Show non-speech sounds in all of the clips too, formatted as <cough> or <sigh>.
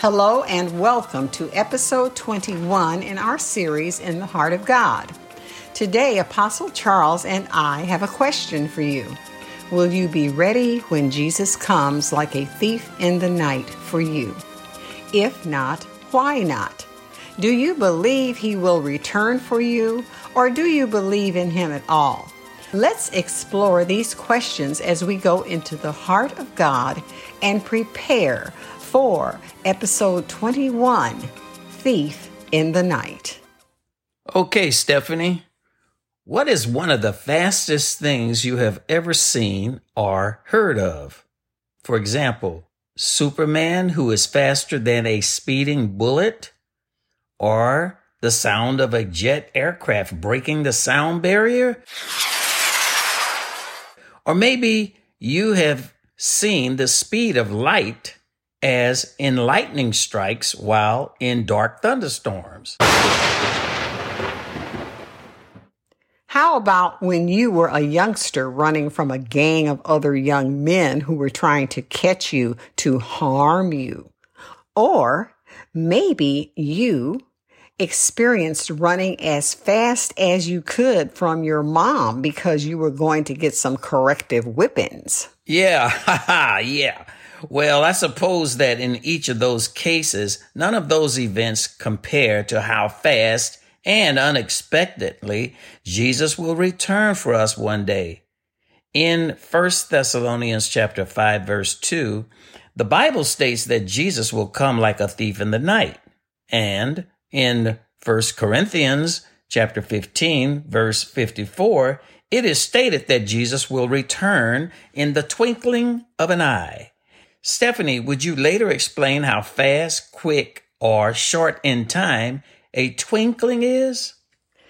Hello and welcome to episode 21 in our series In the Heart of God. Today, Apostle Charles and I have a question for you. Will you be ready when Jesus comes like a thief in the night for you? If not, why not? Do you believe he will return for you, or do you believe in him at all? Let's explore these questions as we go into the heart of God and prepare for episode 21 Thief in the Night. Okay, Stephanie, what is one of the fastest things you have ever seen or heard of? For example, Superman who is faster than a speeding bullet? Or the sound of a jet aircraft breaking the sound barrier? Or maybe you have seen the speed of light as in lightning strikes while in dark thunderstorms. How about when you were a youngster running from a gang of other young men who were trying to catch you to harm you? Or maybe you experienced running as fast as you could from your mom because you were going to get some corrective whippings. Yeah, ha <laughs> yeah. Well, I suppose that in each of those cases, none of those events compare to how fast and unexpectedly Jesus will return for us one day. In 1 Thessalonians chapter 5 verse 2, the Bible states that Jesus will come like a thief in the night. And in 1 Corinthians chapter 15 verse 54, it is stated that Jesus will return in the twinkling of an eye. Stephanie, would you later explain how fast, quick, or short in time a twinkling is?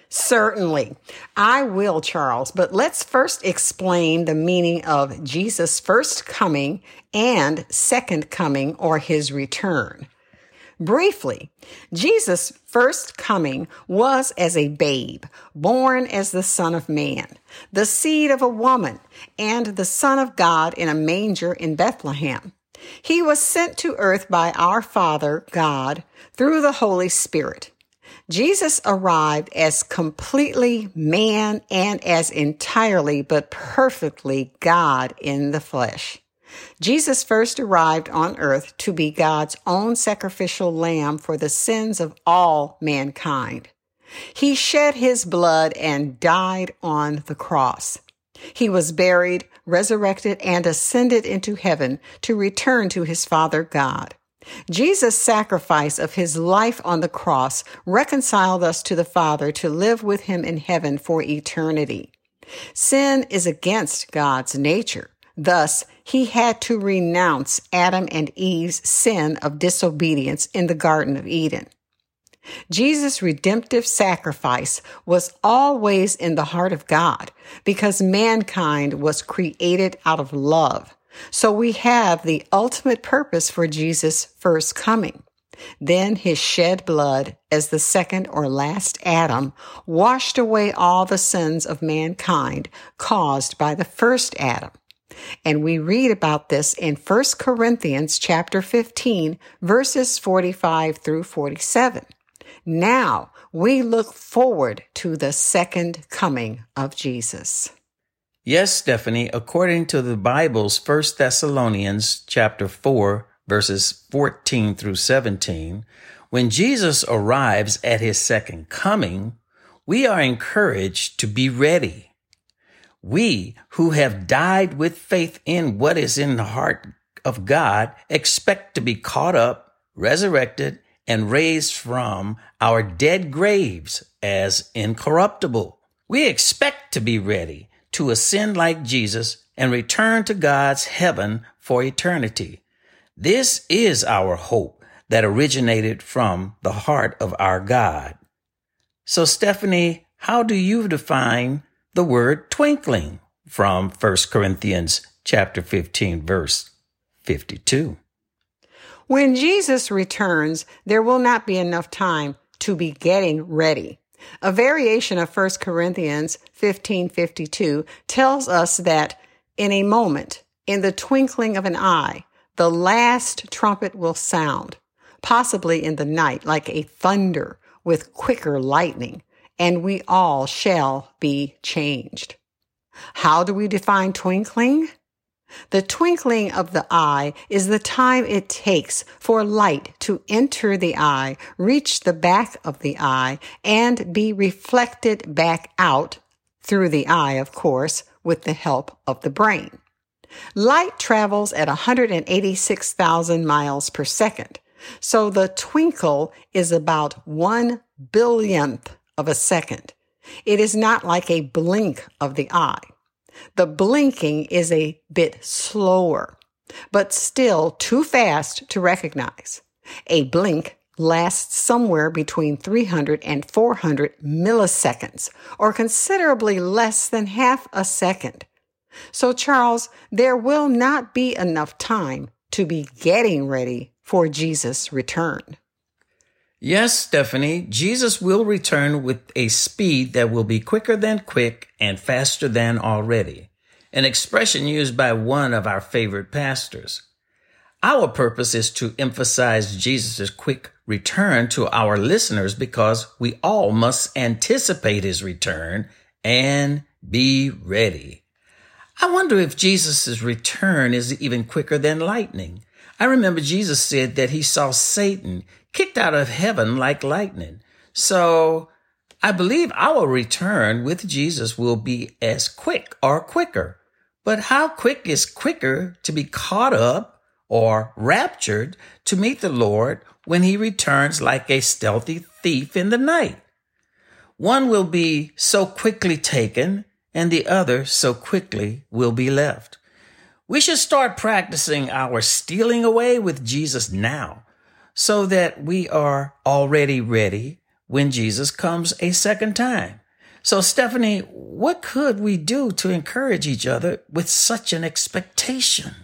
Certainly. I will, Charles, but let's first explain the meaning of Jesus' first coming and second coming or his return. Briefly, Jesus' first coming was as a babe, born as the Son of Man, the seed of a woman, and the Son of God in a manger in Bethlehem. He was sent to earth by our Father, God, through the Holy Spirit. Jesus arrived as completely man and as entirely but perfectly God in the flesh. Jesus first arrived on earth to be God's own sacrificial lamb for the sins of all mankind. He shed his blood and died on the cross. He was buried, resurrected, and ascended into heaven to return to his Father God. Jesus' sacrifice of his life on the cross reconciled us to the Father to live with him in heaven for eternity. Sin is against God's nature. Thus, he had to renounce Adam and Eve's sin of disobedience in the Garden of Eden. Jesus' redemptive sacrifice was always in the heart of God because mankind was created out of love. So we have the ultimate purpose for Jesus' first coming. Then his shed blood as the second or last Adam washed away all the sins of mankind caused by the first Adam. And we read about this in 1 Corinthians chapter 15 verses 45 through 47. Now we look forward to the second coming of Jesus. Yes, Stephanie, according to the Bible's 1 Thessalonians chapter 4 verses 14 through 17, when Jesus arrives at his second coming, we are encouraged to be ready. We who have died with faith in what is in the heart of God expect to be caught up, resurrected, and raised from our dead graves as incorruptible. We expect to be ready to ascend like Jesus and return to God's heaven for eternity. This is our hope that originated from the heart of our God. So, Stephanie, how do you define the word twinkling from 1 Corinthians chapter 15 verse 52? When Jesus returns, there will not be enough time to be getting ready. A variation of 1 Corinthians 15:52 tells us that in a moment, in the twinkling of an eye, the last trumpet will sound. possibly in the night like a thunder with quicker lightning, and we all shall be changed. How do we define twinkling? The twinkling of the eye is the time it takes for light to enter the eye, reach the back of the eye, and be reflected back out through the eye, of course, with the help of the brain. Light travels at 186,000 miles per second, so the twinkle is about one billionth of a second. It is not like a blink of the eye. The blinking is a bit slower, but still too fast to recognize. A blink lasts somewhere between 300 and 400 milliseconds, or considerably less than half a second. So, Charles, there will not be enough time to be getting ready for Jesus' return. Yes, Stephanie, Jesus will return with a speed that will be quicker than quick and faster than already, an expression used by one of our favorite pastors. Our purpose is to emphasize Jesus' quick return to our listeners because we all must anticipate his return and be ready. I wonder if Jesus' return is even quicker than lightning. I remember Jesus said that he saw Satan kicked out of heaven like lightning. So I believe our return with Jesus will be as quick or quicker. But how quick is quicker to be caught up or raptured to meet the Lord when he returns like a stealthy thief in the night? One will be so quickly taken and the other so quickly will be left. We should start practicing our stealing away with Jesus now so that we are already ready when Jesus comes a second time. So, Stephanie, what could we do to encourage each other with such an expectation?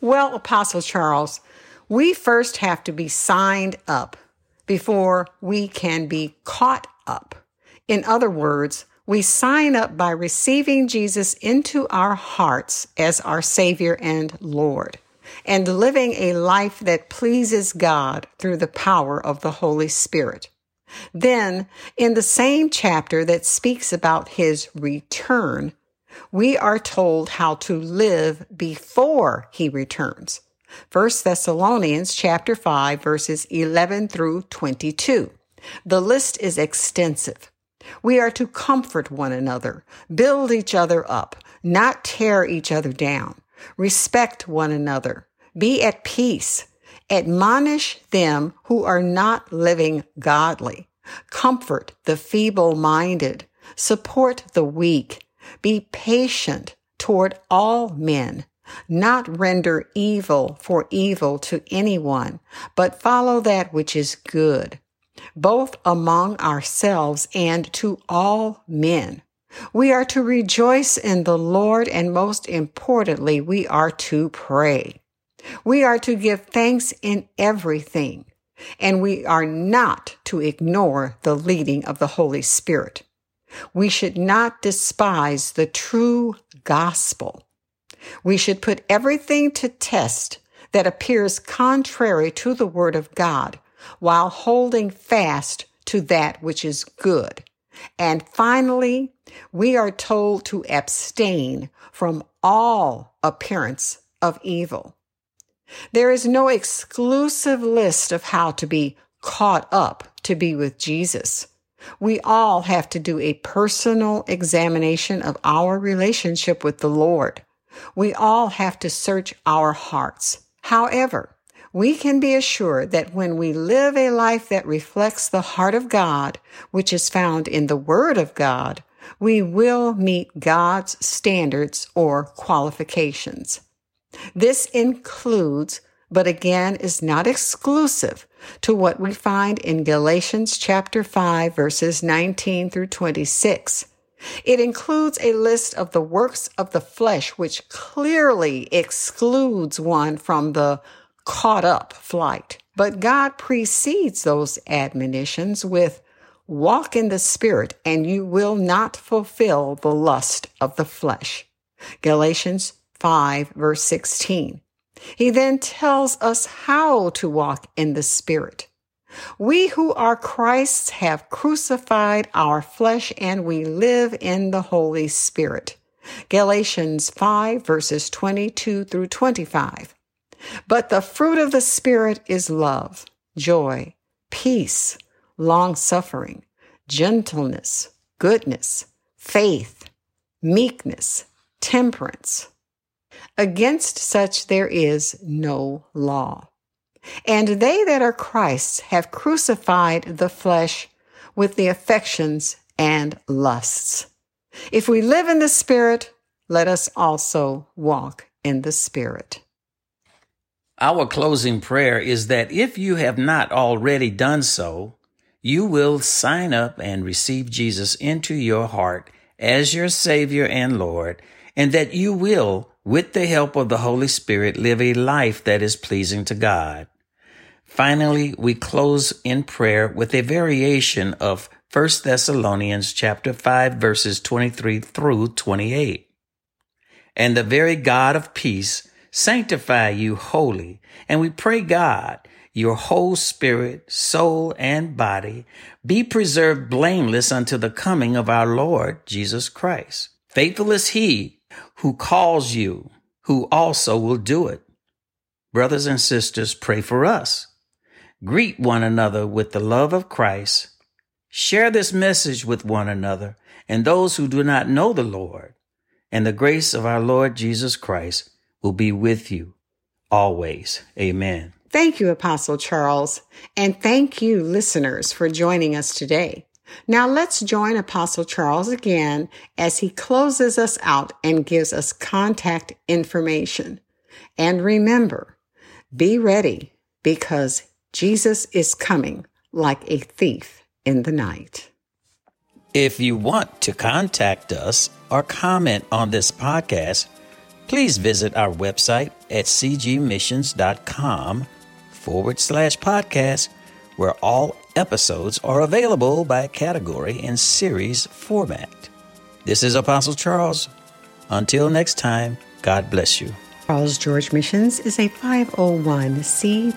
Well, Apostle Charles, we first have to be signed up before we can be caught up. In other words, we sign up by receiving Jesus into our hearts as our Savior and Lord and living a life that pleases God through the power of the Holy Spirit. Then, in the same chapter that speaks about his return, we are told how to live before he returns. 1 Thessalonians chapter 5 verses 11 through 22. The list is extensive. We are to comfort one another, build each other up, not tear each other down, respect one another, be at peace, admonish them who are not living godly, comfort the feeble minded, support the weak, be patient toward all men, not render evil for evil to anyone, but follow that which is good both among ourselves and to all men. We are to rejoice in the Lord, and most importantly, we are to pray. We are to give thanks in everything, and we are not to ignore the leading of the Holy Spirit. We should not despise the true gospel. We should put everything to test that appears contrary to the word of God while holding fast to that which is good. And finally, we are told to abstain from all appearance of evil. There is no exclusive list of how to be caught up to be with Jesus. We all have to do a personal examination of our relationship with the Lord. We all have to search our hearts. However, we can be assured that when we live a life that reflects the heart of God, which is found in the Word of God, we will meet God's standards or qualifications. This includes, but again is not exclusive to what we find in Galatians chapter 5 verses 19 through 26. It includes a list of the works of the flesh, which clearly excludes one from the caught up flight. But God precedes those admonitions with walk in the spirit and you will not fulfill the lust of the flesh. Galatians 5 verse 16. He then tells us how to walk in the Spirit. We who are Christ's have crucified our flesh and we live in the Holy Spirit. Galatians 5 verses 22 through 25. But the fruit of the Spirit is love, joy, peace, long suffering, gentleness, goodness, faith, meekness, temperance. Against such there is no law. And they that are Christ's have crucified the flesh with the affections and lusts. If we live in the Spirit, let us also walk in the Spirit. Our closing prayer is that if you have not already done so, you will sign up and receive Jesus into your heart as your Savior and Lord, and that you will, with the help of the Holy Spirit, live a life that is pleasing to God. Finally, we close in prayer with a variation of 1 Thessalonians chapter 5 verses 23 through 28. And the very God of peace sanctify you wholly. And we pray God, your whole spirit, soul, and body be preserved blameless unto the coming of our Lord Jesus Christ. Faithful is he who calls you, who also will do it. Brothers and sisters, pray for us. Greet one another with the love of Christ Share this message with one another and those who do not know the Lord, and the grace of our Lord Jesus Christ will be with you always. Amen. Thank you, Apostle Charles, and thank you, listeners, for joining us today. Now let's join Apostle Charles again as he closes us out and gives us contact information. And remember, be ready because Jesus is coming like a thief in the night. If you want to contact us or comment on this podcast, please visit our website at cgmissions.com forward slash podcast, where all episodes are available by category and series format. This is Apostle Charles. Until next time, God bless you. Charles George Missions is a 501c3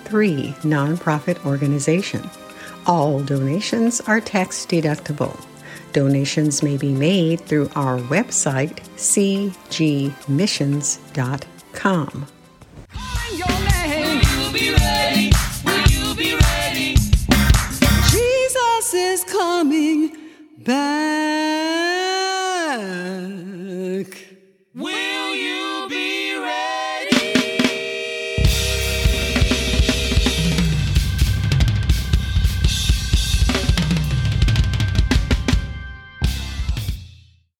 nonprofit organization. All donations are tax deductible. Donations may be made through our website, cgmissions.com.